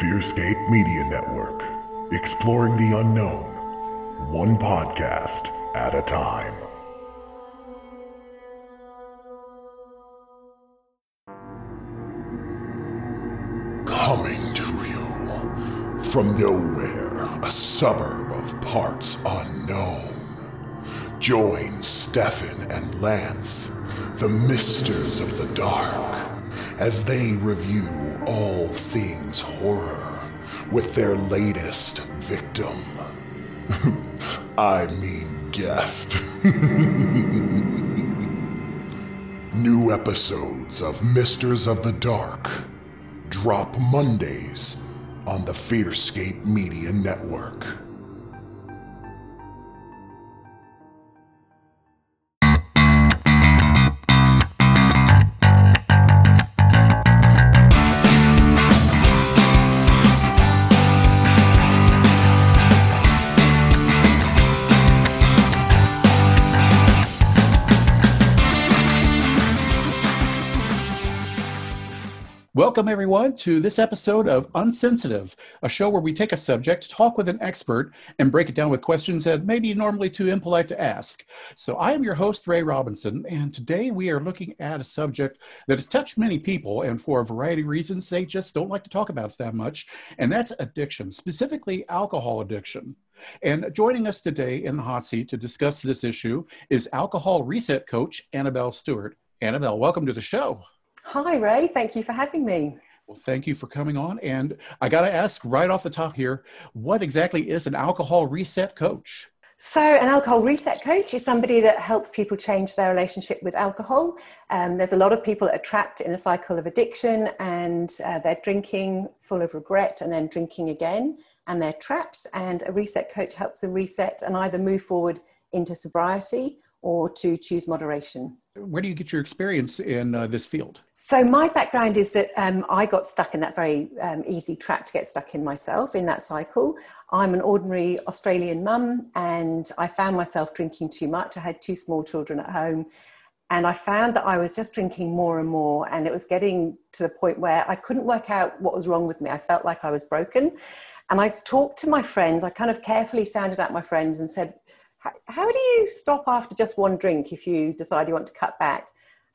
Fearscape Media Network, exploring the unknown, one podcast at a time. Coming to you from nowhere, a suburb of parts unknown. Join Stefan and Lance, the misters of the dark, as they review all things horror with their latest victim. I mean, guest. New episodes of Misters of the Dark drop Mondays on the Fearscape Media Network. Welcome, everyone, to this episode of Unsensitive, a show where we take a subject, talk with an expert, and break it down with questions that may be normally too impolite to ask. So, I am your host, Ray Robinson, and today we are looking at a subject that has touched many people, and for a variety of reasons, they just don't like to talk about it that much, and that's addiction, specifically alcohol addiction. And joining us today in the hot seat to discuss this issue is alcohol reset coach Annabelle Stewart. Annabelle, welcome to the show. Hi, Ray. Thank you for having me. Well, thank you for coming on. And I got to ask right off the top here what exactly is an alcohol reset coach? So, an alcohol reset coach is somebody that helps people change their relationship with alcohol. Um, there's a lot of people that are trapped in a cycle of addiction and uh, they're drinking full of regret and then drinking again and they're trapped. And a reset coach helps them reset and either move forward into sobriety or to choose moderation. Where do you get your experience in uh, this field? So, my background is that um, I got stuck in that very um, easy trap to get stuck in myself in that cycle. I'm an ordinary Australian mum, and I found myself drinking too much. I had two small children at home, and I found that I was just drinking more and more, and it was getting to the point where I couldn't work out what was wrong with me. I felt like I was broken. And I talked to my friends, I kind of carefully sounded out my friends and said, how do you stop after just one drink if you decide you want to cut back?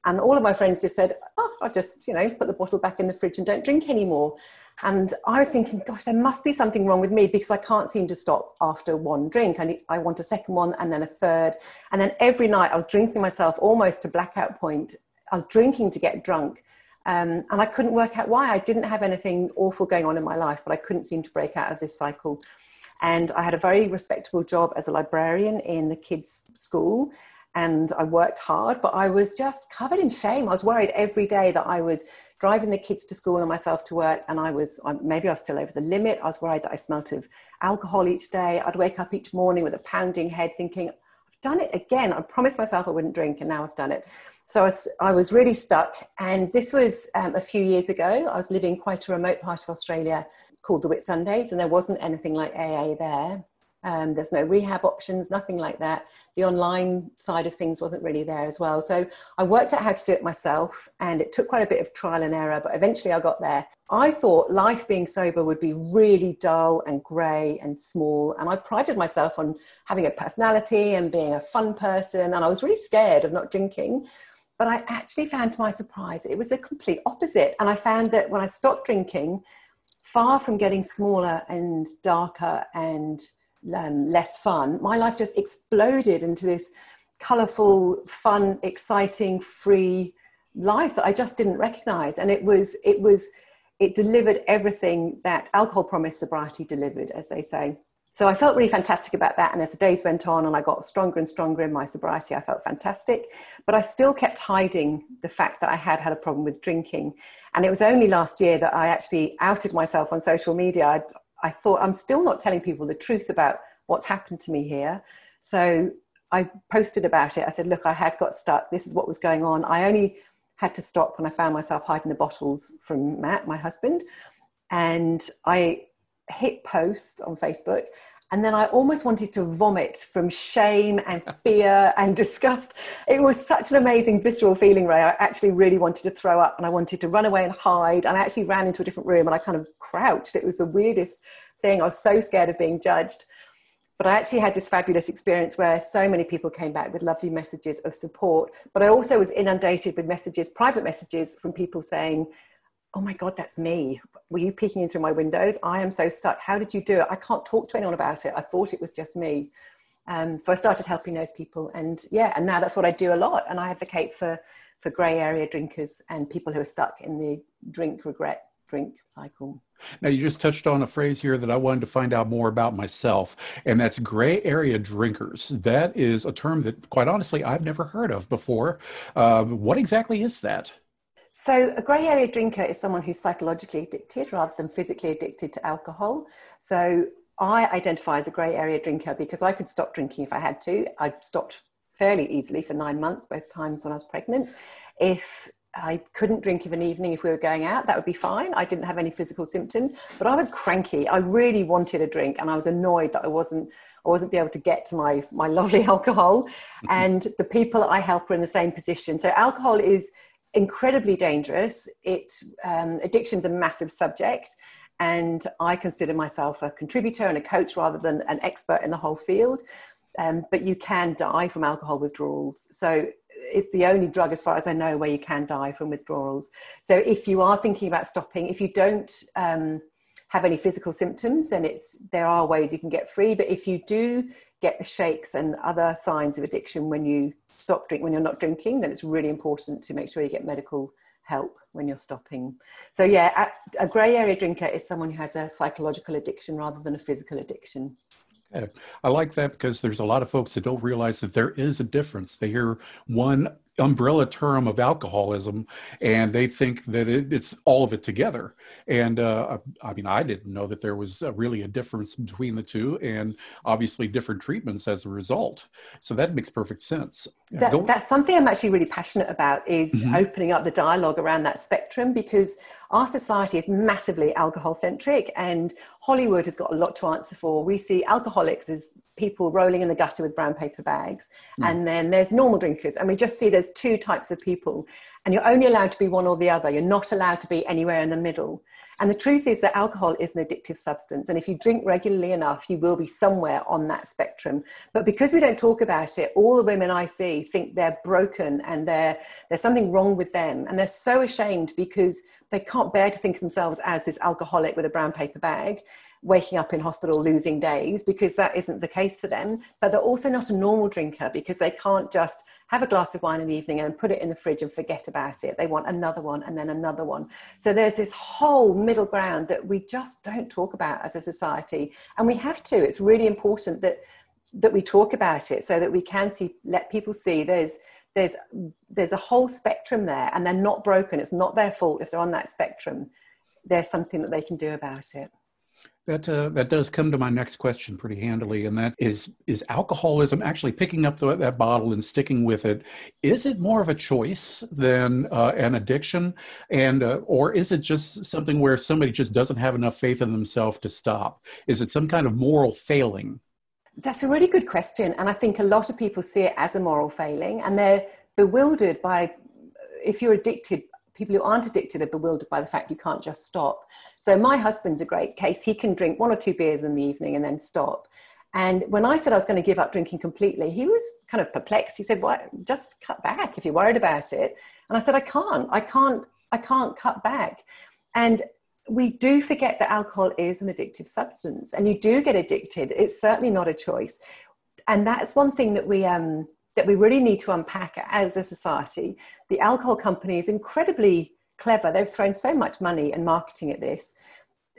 And all of my friends just said, oh, I'll just, you know, put the bottle back in the fridge and don't drink anymore. And I was thinking, gosh, there must be something wrong with me because I can't seem to stop after one drink. I, need, I want a second one and then a third. And then every night I was drinking myself almost to blackout point. I was drinking to get drunk. Um, and I couldn't work out why. I didn't have anything awful going on in my life, but I couldn't seem to break out of this cycle. And I had a very respectable job as a librarian in the kids' school. And I worked hard, but I was just covered in shame. I was worried every day that I was driving the kids to school and myself to work, and I was maybe I was still over the limit. I was worried that I smelt of alcohol each day. I'd wake up each morning with a pounding head, thinking, "I've done it again." I promised myself I wouldn't drink, and now I've done it. So I was, I was really stuck. And this was um, a few years ago. I was living quite a remote part of Australia, called the Whitsundays, and there wasn't anything like AA there. Um, there's no rehab options, nothing like that. The online side of things wasn't really there as well. So I worked out how to do it myself, and it took quite a bit of trial and error, but eventually I got there. I thought life being sober would be really dull and grey and small, and I prided myself on having a personality and being a fun person, and I was really scared of not drinking. But I actually found to my surprise it was the complete opposite. And I found that when I stopped drinking, far from getting smaller and darker and um, less fun, my life just exploded into this colorful, fun, exciting, free life that I just didn't recognize. And it was, it was, it delivered everything that alcohol promised sobriety delivered, as they say so I felt really fantastic about that. And as the days went on and I got stronger and stronger in my sobriety, I felt fantastic. But I still kept hiding the fact that I had had a problem with drinking. And it was only last year that I actually outed myself on social media. I, I thought I'm still not telling people the truth about what's happened to me here. So I posted about it. I said, look, I had got stuck. This is what was going on. I only had to stop when I found myself hiding the bottles from Matt, my husband. And I hit post on Facebook And then I almost wanted to vomit from shame and fear and disgust. It was such an amazing visceral feeling, Ray. I actually really wanted to throw up and I wanted to run away and hide. And I actually ran into a different room and I kind of crouched. It was the weirdest thing. I was so scared of being judged. But I actually had this fabulous experience where so many people came back with lovely messages of support. But I also was inundated with messages, private messages from people saying, oh my God, that's me. Were you peeking in through my windows? I am so stuck. How did you do it? I can't talk to anyone about it. I thought it was just me. Um, so I started helping those people. And yeah, and now that's what I do a lot. And I advocate for, for grey area drinkers and people who are stuck in the drink, regret, drink cycle. Now, you just touched on a phrase here that I wanted to find out more about myself, and that's gray area drinkers. That is a term that, quite honestly, I've never heard of before. Uh, what exactly is that? So, a grey area drinker is someone who's psychologically addicted rather than physically addicted to alcohol. So, I identify as a grey area drinker because I could stop drinking if I had to. I stopped fairly easily for nine months, both times when I was pregnant. If I couldn't drink of an evening if we were going out, that would be fine. I didn't have any physical symptoms, but I was cranky. I really wanted a drink and I was annoyed that I wasn't I wasn't be able to get to my my lovely alcohol. and the people I help are in the same position. So alcohol is incredibly dangerous. It um, addiction's a massive subject, and I consider myself a contributor and a coach rather than an expert in the whole field. Um, but you can die from alcohol withdrawals. So it's the only drug, as far as I know, where you can die from withdrawals. So if you are thinking about stopping, if you don't um, have any physical symptoms, then it's there are ways you can get free. But if you do get the shakes and other signs of addiction when you stop drink when you're not drinking, then it's really important to make sure you get medical help when you're stopping. So yeah, a, a grey area drinker is someone who has a psychological addiction rather than a physical addiction. I like that because there's a lot of folks that don't realize that there is a difference. They hear one umbrella term of alcoholism and they think that it, it's all of it together. And uh, i mean i didn't know that there was a, really a difference between the two and obviously different treatments as a result. So that makes perfect sense. That, that's something i'm actually really passionate about is mm-hmm. opening up the dialogue around that spectrum because our society is massively alcohol centric and hollywood has got a lot to answer for. We see alcoholics as people rolling in the gutter with brown paper bags. Mm. and then there's normal drinkers. And we just see there's two types of people. And you're only allowed to be one or the other. You're not allowed to be anywhere in the middle. And the truth is that alcohol is an addictive substance. And if you drink regularly enough you will be somewhere on that spectrum. But because we don't talk about it all the women i see think they're broken and they're, there's something wrong with them. And they're so ashamed because they can't bear to think of themselves as this alcoholic with a brown paper bag waking up in hospital losing days because that isn't the case for them. But they're also not a normal drinker because they can't just have a glass of wine in the evening and put it in the fridge and forget about it. They want another one and then another one. So there's this whole middle ground that we just don't talk about as a society. And we have to. It's really important that that we talk about it so that we can see let people see there's there's there's a whole spectrum there and they're not broken it's not their fault if they're on that spectrum there's something that they can do about it that uh, that does come to my next question pretty handily, and that is: is alcoholism actually picking up the, that bottle and sticking with it? Is it more of a choice than uh, an addiction, and uh, or is it just something where somebody just doesn't have enough faith in themselves to stop? Is it some kind of moral failing? That's a really good question, and I think a lot of people see it as a moral failing, and they're bewildered by if you're addicted people who aren't addicted are bewildered by the fact you can't just stop. So my husband's a great case. He can drink one or two beers in the evening and then stop. And when I said I was going to give up drinking completely, he was kind of perplexed. He said, "Why? Just cut back if you're worried about it." And I said, "I can't. I can't. I can't cut back." And we do forget that alcohol is an addictive substance, and you do get addicted. It's certainly not a choice, and that's one thing that we um, that we really need to unpack as a society. The alcohol company is incredibly clever. They've thrown so much money and marketing at this.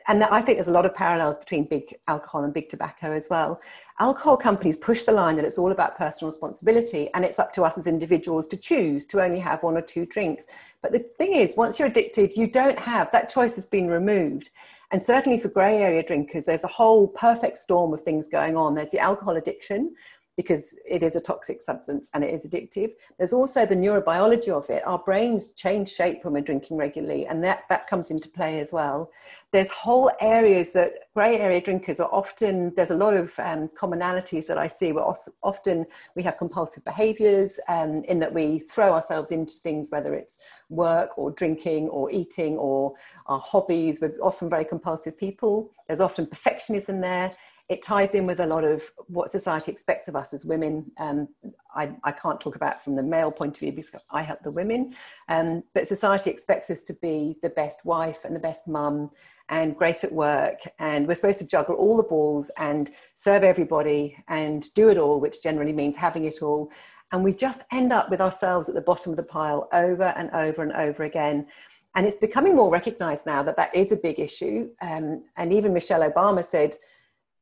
And I think there's a lot of parallels between big alcohol and big tobacco as well. Alcohol companies push the line that it's all about personal responsibility and it's up to us as individuals to choose to only have one or two drinks. But the thing is, once you're addicted, you don't have that choice has been removed. And certainly for grey area drinkers, there's a whole perfect storm of things going on. There's the alcohol addiction, because it is a toxic substance and it is addictive. There's also the neurobiology of it. Our brains change shape when we're drinking regularly, and that, that comes into play as well. There's whole areas that grey area drinkers are often, there's a lot of um, commonalities that I see where often we have compulsive behaviors um, in that we throw ourselves into things, whether it's work or drinking or eating or our hobbies. We're often very compulsive people. There's often perfectionism there it ties in with a lot of what society expects of us as women. Um, I, I, can't talk about from the male point of view because I help the women, um, but society expects us to be the best wife and the best mum and great at work. And we're supposed to juggle all the balls and serve everybody and do it all, which generally means having it all. And we just end up with ourselves at the bottom of the pile over and over and over again. And it's becoming more recognized now that that is a big issue. Um, and even Michelle Obama said,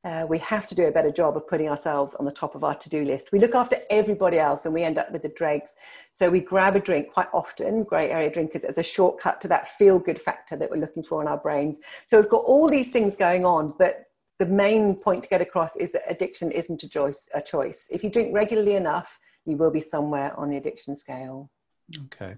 uh, we have to do a better job of putting ourselves on the top of our to-do list. We look after everybody else and we end up with the dregs. So we grab a drink quite often, grey area drinkers, as a shortcut to that feel-good factor that we're looking for in our brains. So we've got all these things going on, but the main point to get across is that addiction isn't a choice. A choice. If you drink regularly enough, you will be somewhere on the addiction scale. Okay.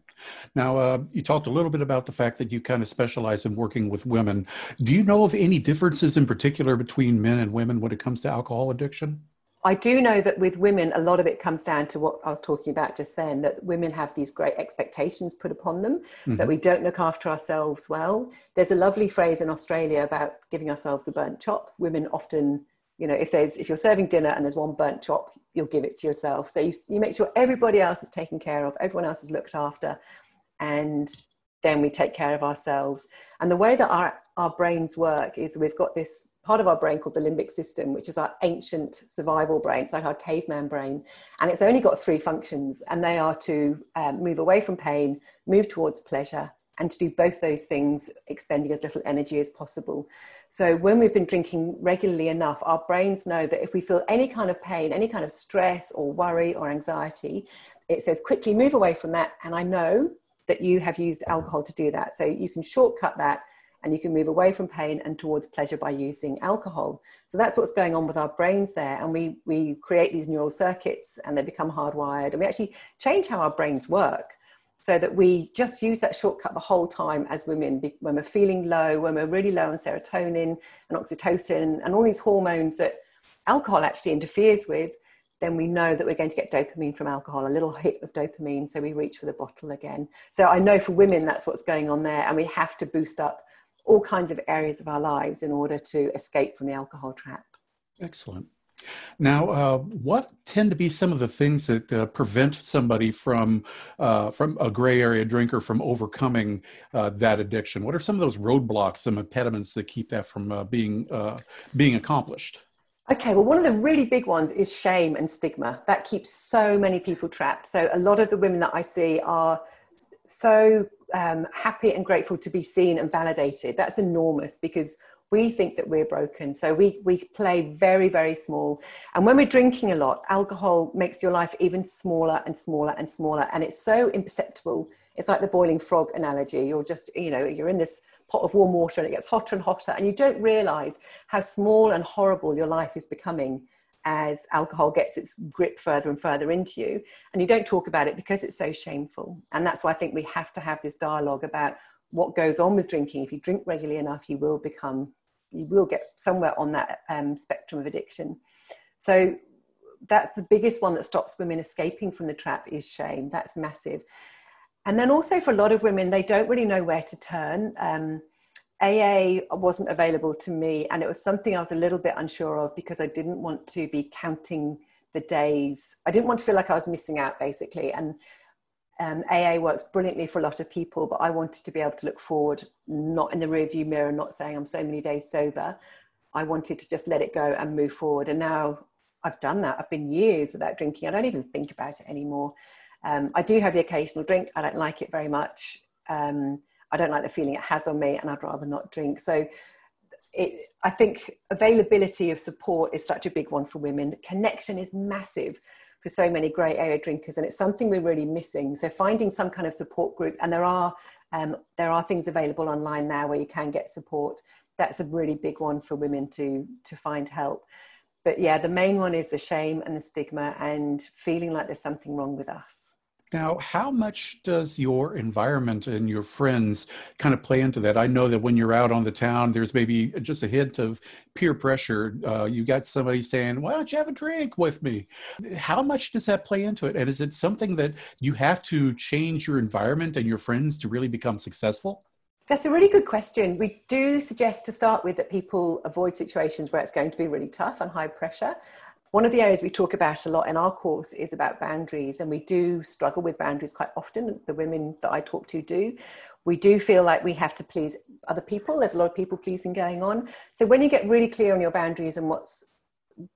Now, uh, you talked a little bit about the fact that you kind of specialize in working with women. Do you know of any differences in particular between men and women when it comes to alcohol addiction? I do know that with women, a lot of it comes down to what I was talking about just then that women have these great expectations put upon them, mm-hmm. that we don't look after ourselves well. There's a lovely phrase in Australia about giving ourselves the burnt chop. Women often you know if there's if you're serving dinner and there's one burnt chop you'll give it to yourself. So you, you make sure everybody else is taken care of everyone else is looked after and then we take care of ourselves. And the way that our our brains work is we've got this part of our brain called the limbic system which is our ancient survival brain. It's like our caveman brain. And it's only got three functions and they are to um, move away from pain move towards pleasure and to do both those things expending as little energy as possible. So, when we've been drinking regularly enough, our brains know that if we feel any kind of pain, any kind of stress or worry or anxiety, it says quickly move away from that. And I know that you have used alcohol to do that. So, you can shortcut that and you can move away from pain and towards pleasure by using alcohol. So that's what's going on with our brains there. And we, we create these neural circuits and they become hardwired and we actually change how our brains work so that we just use that shortcut the whole time as women when we're feeling low, when we're really low on serotonin and oxytocin and all these hormones that alcohol actually interferes with, then we know that we're going to get dopamine from alcohol, a little hit of dopamine. So we reach for the bottle again. So I know for women that's what's going on there, and we have to boost up all kinds of areas of our lives in order to escape from the alcohol trap. Excellent. Now, uh, what tend to be some of the things that uh, prevent somebody from uh, from a gray area drinker from overcoming uh, that addiction? What are some of those roadblocks, some impediments that keep that from uh, being uh, being accomplished? Okay, well, one of the really big ones is shame and stigma. That keeps so many people trapped. So, a lot of the women that I see are so um, happy and grateful to be seen and validated. That's enormous because we think that we're broken so we we play very very small. And when we're drinking a lot alcohol makes your life even smaller and smaller and smaller and it's so imperceptible. It's like the boiling frog analogy. You're just you know you're in this pot of warm water and it gets hotter and hotter and you don't realize how small and horrible your life is becoming as alcohol gets its grip further and further into you. And you don't talk about it because it's so shameful. And that's why i think we have to have this dialogue about what goes on with drinking. If you drink regularly enough you will become you will get somewhere on that um, spectrum of addiction. So that's the biggest one that stops women escaping from the trap is shame. That's massive. And then also for a lot of women, they don't really know where to turn. Um, AA wasn't available to me, and it was something I was a little bit unsure of because I didn't want to be counting the days. I didn't want to feel like I was missing out, basically. And um, AA works brilliantly for a lot of people, but I wanted to be able to look forward, not in the rearview mirror, not saying I'm so many days sober. I wanted to just let it go and move forward. And now I've done that. I've been years without drinking. I don't even think about it anymore. Um, I do have the occasional drink. I don't like it very much. Um, I don't like the feeling it has on me, and I'd rather not drink. So, it, I think availability of support is such a big one for women. Connection is massive for so many grey area drinkers, and it's something we're really missing. So finding some kind of support group, and there are um, there are things available online now where you can get support. That's a really big one for women to to find help. but yeah, the main one is the shame and the stigma and feeling like there's something wrong with us. Now, how much does your environment and your friends kind of play into that? I know that when you're out on the town, there's maybe just a hint of peer pressure. Uh, you got somebody saying, Why don't you have a drink with me? How much does that play into it? And is it something that you have to change your environment and your friends to really become successful? That's a really good question. We do suggest to start with that people avoid situations where it's going to be really tough and high pressure. One of the areas we talk about a lot in our course is about boundaries, and we do struggle with boundaries quite often. The women that I talk to do. We do feel like we have to please other people. There's a lot of people pleasing going on. So when you get really clear on your boundaries and what's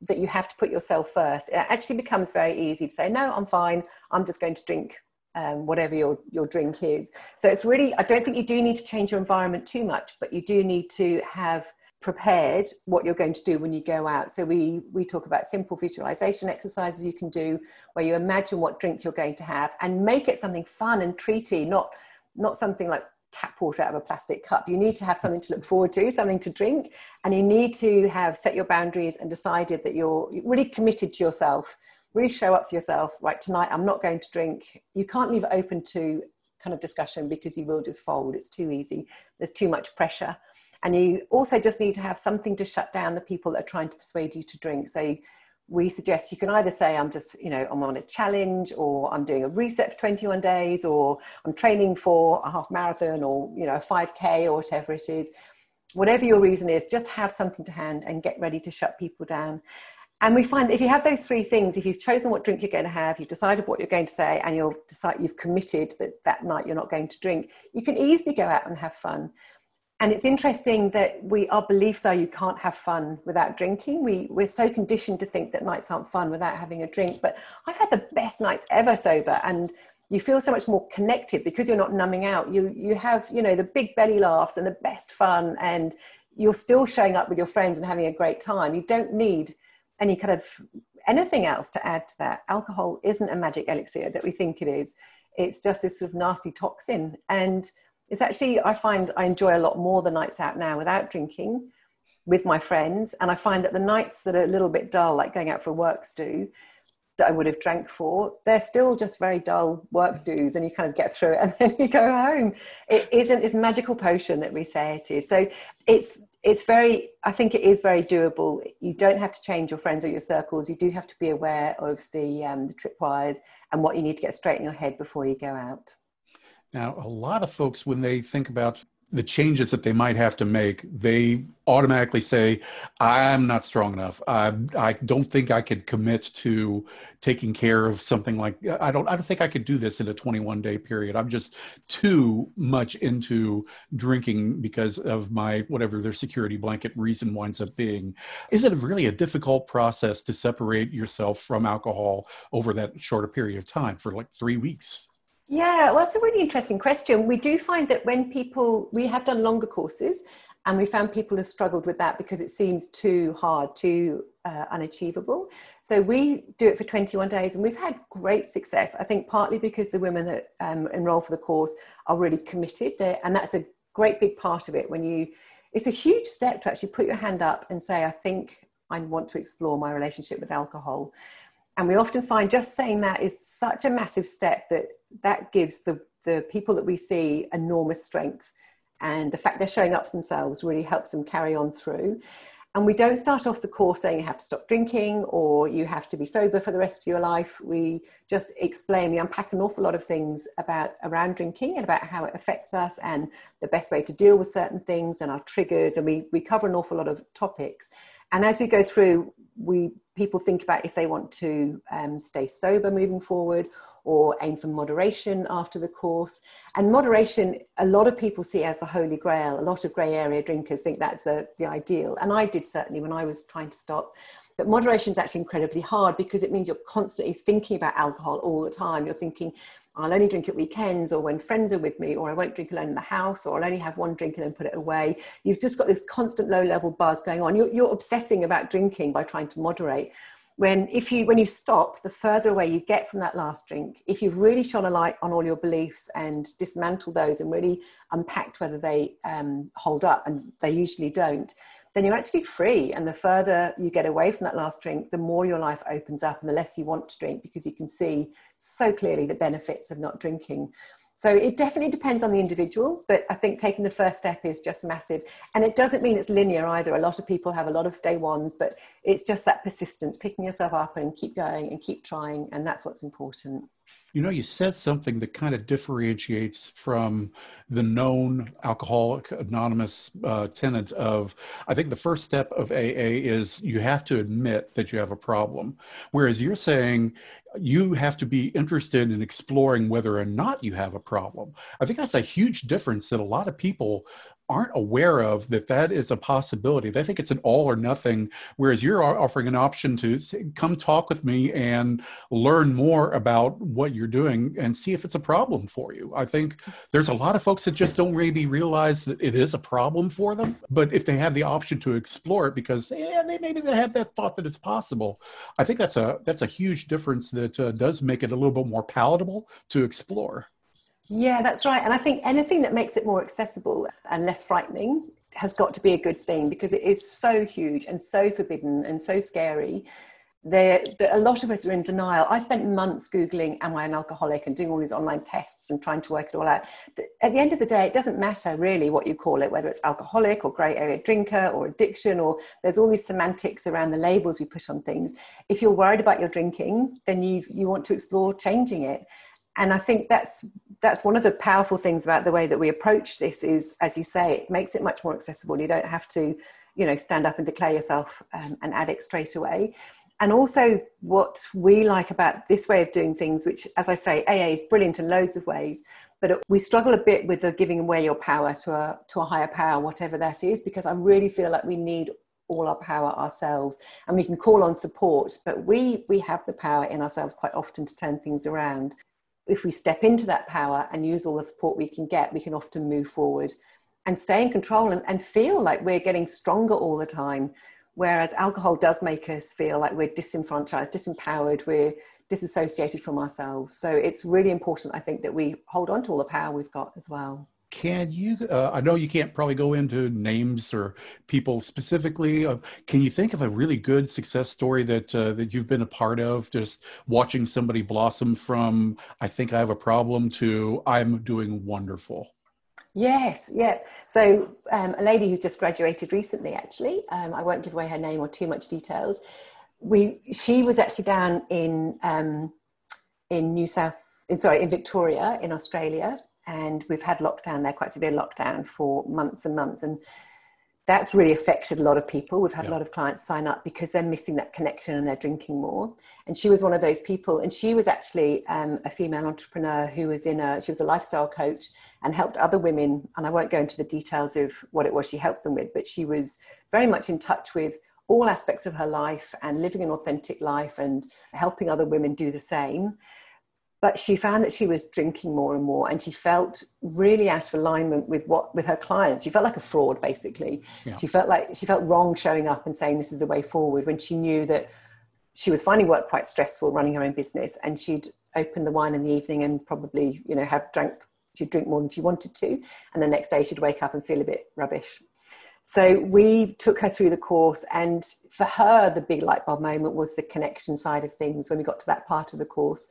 that you have to put yourself first, it actually becomes very easy to say, no, I'm fine. I'm just going to drink um, whatever your, your drink is. So it's really, I don't think you do need to change your environment too much, but you do need to have prepared what you're going to do when you go out. So we we talk about simple visualization exercises you can do where you imagine what drink you're going to have and make it something fun and treaty, not not something like tap water out of a plastic cup. You need to have something to look forward to, something to drink, and you need to have set your boundaries and decided that you're really committed to yourself. Really show up for yourself. Right tonight, I'm not going to drink. You can't leave it open to kind of discussion because you will just fold. It's too easy. There's too much pressure. And you also just need to have something to shut down the people that are trying to persuade you to drink. So we suggest you can either say, I'm just, you know, I'm on a challenge or I'm doing a reset for 21 days or I'm training for a half marathon or, you know, a 5K or whatever it is. Whatever your reason is, just have something to hand and get ready to shut people down. And we find that if you have those three things, if you've chosen what drink you're going to have, you've decided what you're going to say, and you've decided you've committed that that night you're not going to drink, you can easily go out and have fun and it's interesting that we our beliefs are you can't have fun without drinking. We we're so conditioned to think that nights aren't fun without having a drink but i've had the best nights ever sober and you feel so much more connected because you're not numbing out. You you have you know the big belly laughs and the best fun and you're still showing up with your friends and having a great time. You don't need any kind of anything else to add to that. Alcohol isn't a magic elixir that we think it is. It's just this sort of nasty toxin. And it's actually i find i enjoy a lot more the nights out now without drinking with my friends and i find that the nights that are a little bit dull like going out for a work stew that i would have drank for they're still just very dull works stews and you kind of get through it and then you go home. It isn't this magical potion that we say it is so it's it's very i think it is very doable. You don't have to change your friends or your circles. You do have to be aware of the um, the tripwires and what you need to get straight in your head before you go out now, a lot of folks, when they think about the changes that they might have to make, they automatically say, I'm not strong enough. I, I don't think I could commit to taking care of something like I don't I don't think I could do this in a 21 day period. I'm just too much into drinking because of my whatever their security blanket reason winds up being. Is it really a difficult process to separate yourself from alcohol over that shorter period of time for like three weeks? Yeah, well, that's a really interesting question. We do find that when people, we have done longer courses and we found people have struggled with that because it seems too hard, too uh, unachievable. So we do it for 21 days and we've had great success. I think partly because the women that um, enroll for the course are really committed there, and that's a great big part of it when you, it's a huge step to actually put your hand up and say, I think I want to explore my relationship with alcohol. And we often find just saying that is such a massive step that that gives the, the people that we see enormous strength. And the fact they're showing up for themselves really helps them carry on through. And we don't start off the course saying you have to stop drinking or you have to be sober for the rest of your life. We just explain, we unpack an awful lot of things about around drinking and about how it affects us and the best way to deal with certain things and our triggers. And we, we cover an awful lot of topics. And as we go through, we people think about if they want to um, stay sober moving forward or aim for moderation after the course. And moderation, a lot of people see as the holy grail. A lot of grey area drinkers think that's the, the ideal. And I did certainly when I was trying to stop. But moderation is actually incredibly hard because it means you're constantly thinking about alcohol all the time. You're thinking, I'll only drink at weekends or when friends are with me, or I won't drink alone in the house, or I'll only have one drink and then put it away. You've just got this constant low level buzz going on. You're, you're obsessing about drinking by trying to moderate. When if you when you stop, the further away you get from that last drink. If you've really shone a light on all your beliefs and dismantled those and really unpacked whether they um, hold up, and they usually don't, then you're actually free. And the further you get away from that last drink, the more your life opens up and the less you want to drink because you can see so clearly the benefits of not drinking. So it definitely depends on the individual, but I think taking the first step is just massive. And it doesn't mean it's linear either. A lot of people have a lot of day ones, but it's just that persistence, picking yourself up and keep going and keep trying. And that's what's important. You know, you said something that kind of differentiates from the known Alcoholic Anonymous uh, tenet of, I think the first step of AA is you have to admit that you have a problem. Whereas you're saying you have to be interested in exploring whether or not you have a problem. I think that's a huge difference that a lot of people aren't aware of that that is a possibility. They think it's an all or nothing, whereas you're offering an option to say, come talk with me and learn more about what you're doing and see if it's a problem for you. I think there's a lot of folks that just don't really realize that it is a problem for them, but if they have the option to explore it because yeah, they maybe they have that thought that it's possible. I think that's a that's a huge difference that uh, does make it a little bit more palatable to explore. Yeah, that's right. And I think anything that makes it more accessible and less frightening has got to be a good thing because it is so huge and so forbidden and so scary. A lot of us are in denial. I spent months Googling, Am I an alcoholic? and doing all these online tests and trying to work it all out. At the end of the day, it doesn't matter really what you call it, whether it's alcoholic or grey area drinker or addiction, or there's all these semantics around the labels we put on things. If you're worried about your drinking, then you, you want to explore changing it and I think that's that's one of the powerful things about the way that we approach this is, as you say, it makes it much more accessible. You don't have to, you know, stand up and declare yourself um, an addict straight away. And also, what we like about this way of doing things, which, as I say, AA is brilliant in loads of ways, but we struggle a bit with the giving away your power to a to a higher power, whatever that is, because I really feel like we need all our power ourselves and we can call on support but we we have the power in ourselves quite often to turn things around if we step into that power and use all the support we can get, we can often move forward and stay in control and, and feel like we're getting stronger all the time. Whereas alcohol does make us feel like we're disenfranchised, disempowered, we're disassociated from ourselves. So it's really important, I think, that we hold on to all the power we've got as well. Can you uh, i know you can't probably go into names or people specifically uh, can you think of a really good success story that uh, that you've been a part of? Just watching somebody blossom from i think i have a problem to i'm doing wonderful Yes, yeah. So um, a lady who's just graduated recently, actually, um, I won't give away her name or too much details. We, she was actually down in um, in New South, in, sorry, in Victoria, in Australia, and we've had lockdown there, quite severe lockdown for months and months, and that's really affected a lot of people. We've had yeah. a lot of clients sign up because they're missing that connection and they're drinking more. And she was one of those people, and she was actually um, a female entrepreneur who was in a she was a lifestyle coach and helped other women. And I won't go into the details of what it was she helped them with, but she was very much in touch with all aspects of her life and living an authentic life and helping other women do the same but she found that she was drinking more and more and she felt really out of alignment with what with her clients she felt like a fraud basically yeah. she felt like she felt wrong showing up and saying this is the way forward when she knew that she was finding work quite stressful running her own business and she'd open the wine in the evening and probably you know have drank she'd drink more than she wanted to and the next day she'd wake up and feel a bit rubbish. So we took her through the course and for her the big light bulb moment was the connection side of things when we got to that part of the course.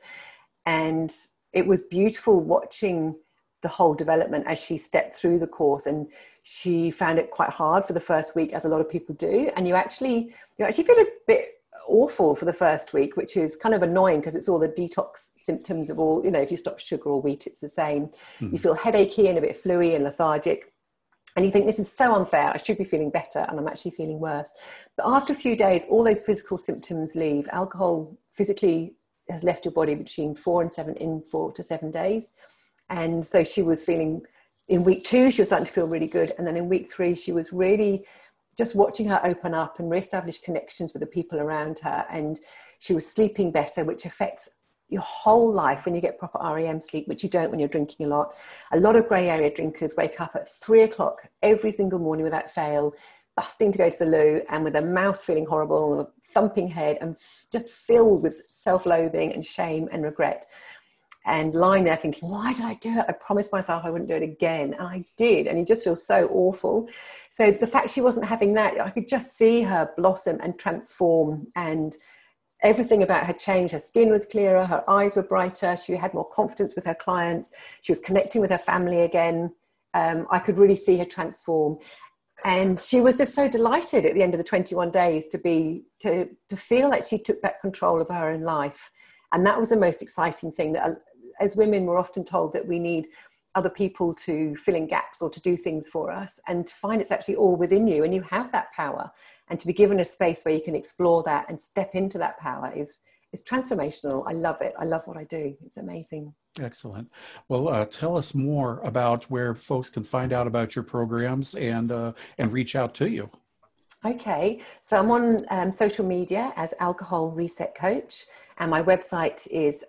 And it was beautiful watching the whole development as she stepped through the course and she found it quite hard for the first week as a lot of people do. And you actually you actually feel a bit awful for the first week which is kind of annoying because it's all the detox symptoms of all you know if you stop sugar or wheat it's the same mm. you feel headachy and a bit fluey and lethargic and you think this is so unfair i should be feeling better and i'm actually feeling worse but after a few days all those physical symptoms leave alcohol physically has left your body between four and seven in four to seven days. And so she was feeling in week two, she was starting to feel really good. And then in week three, she was really just watching her open up and reestablish connections with the people around her. And she was sleeping better, which affects your whole life when you get proper REM sleep, which you don't when you're drinking a lot. A lot of grey area drinkers wake up at three o'clock every single morning without fail, busting to go to the loo and with a mouth feeling horrible, a thumping head, and just filled with self loathing and shame and regret. And lying there thinking, why did I do it? I promised myself I wouldn't do it again. And I did. And you just feel so awful. So the fact she wasn't having that, I could just see her blossom and transform. And everything about her changed. Her skin was clearer, her eyes were brighter, she had more confidence with her clients, she was connecting with her family again. Um, I could really see her transform. And she was just so delighted at the end of the 21 days to be to to feel that she took back control of her own life. And that was the most exciting thing that as women, we're often told that we need other people to fill in gaps or to do things for us, and to find it's actually all within you and you have that power. And to be given a space where you can explore that and step into that power is is transformational. I love it. I love what I do. It's amazing. Excellent. Well, uh, tell us more about where folks can find out about your programs and uh, and reach out to you. Okay, so I'm on um, social media as Alcohol Reset Coach, and my website is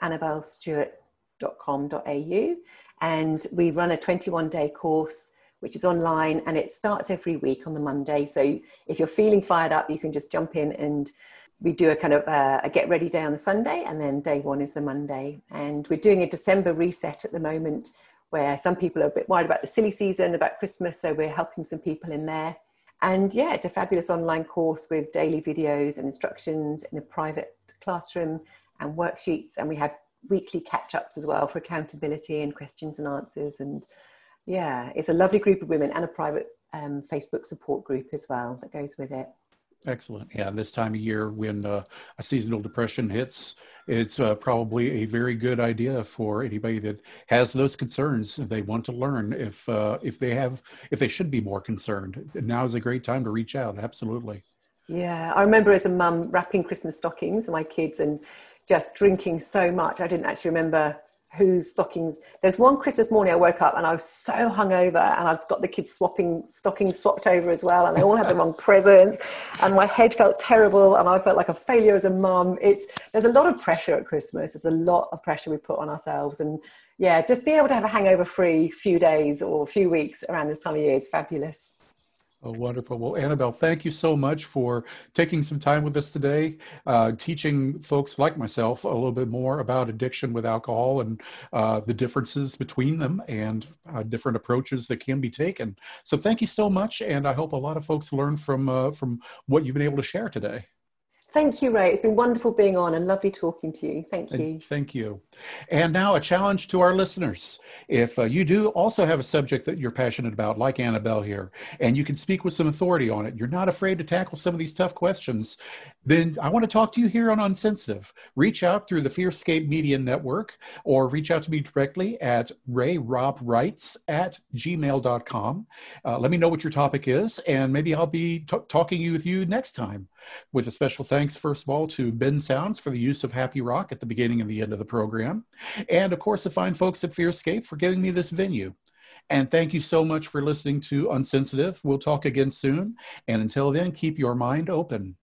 annabellestewart.com com.au and we run a 21 day course which is online and it starts every week on the Monday. So if you're feeling fired up, you can just jump in and we do a kind of uh, a get ready day on the Sunday and then day one is the Monday. And we're doing a December reset at the moment where some people are a bit worried about the silly season, about Christmas. So we're helping some people in there. And yeah, it's a fabulous online course with daily videos and instructions in a private classroom and worksheets. And we have weekly catch ups as well for accountability and questions and answers. And yeah, it's a lovely group of women and a private um, Facebook support group as well that goes with it. Excellent. Yeah, this time of year when uh, a seasonal depression hits, it's uh, probably a very good idea for anybody that has those concerns. They want to learn if uh, if they have if they should be more concerned. Now is a great time to reach out. Absolutely. Yeah, I remember as a mum wrapping Christmas stockings for my kids and just drinking so much. I didn't actually remember whose stockings. There's one Christmas morning I woke up and I was so hungover, and I've got the kids swapping stockings swapped over as well, and they all had the wrong presents, and my head felt terrible, and I felt like a failure as a mum. It's there's a lot of pressure at Christmas. There's a lot of pressure we put on ourselves, and yeah, just being able to have a hangover-free few days or a few weeks around this time of year is fabulous. Oh, wonderful. Well, Annabelle, thank you so much for taking some time with us today, uh, teaching folks like myself a little bit more about addiction with alcohol and uh, the differences between them and uh, different approaches that can be taken. So, thank you so much, and I hope a lot of folks learn from uh, from what you've been able to share today. Thank you, Ray. It's been wonderful being on and lovely talking to you. Thank you. Thank you. And now a challenge to our listeners. If uh, you do also have a subject that you're passionate about, like Annabelle here, and you can speak with some authority on it, you're not afraid to tackle some of these tough questions, then I want to talk to you here on Unsensitive. Reach out through the Fearscape Media Network or reach out to me directly at rayrobrights at gmail.com. Uh, let me know what your topic is, and maybe I'll be t- talking with you next time. With a special thanks, first of all, to Ben Sounds for the use of Happy Rock at the beginning and the end of the program. And of course, the fine folks at Fearscape for giving me this venue. And thank you so much for listening to Unsensitive. We'll talk again soon. And until then, keep your mind open.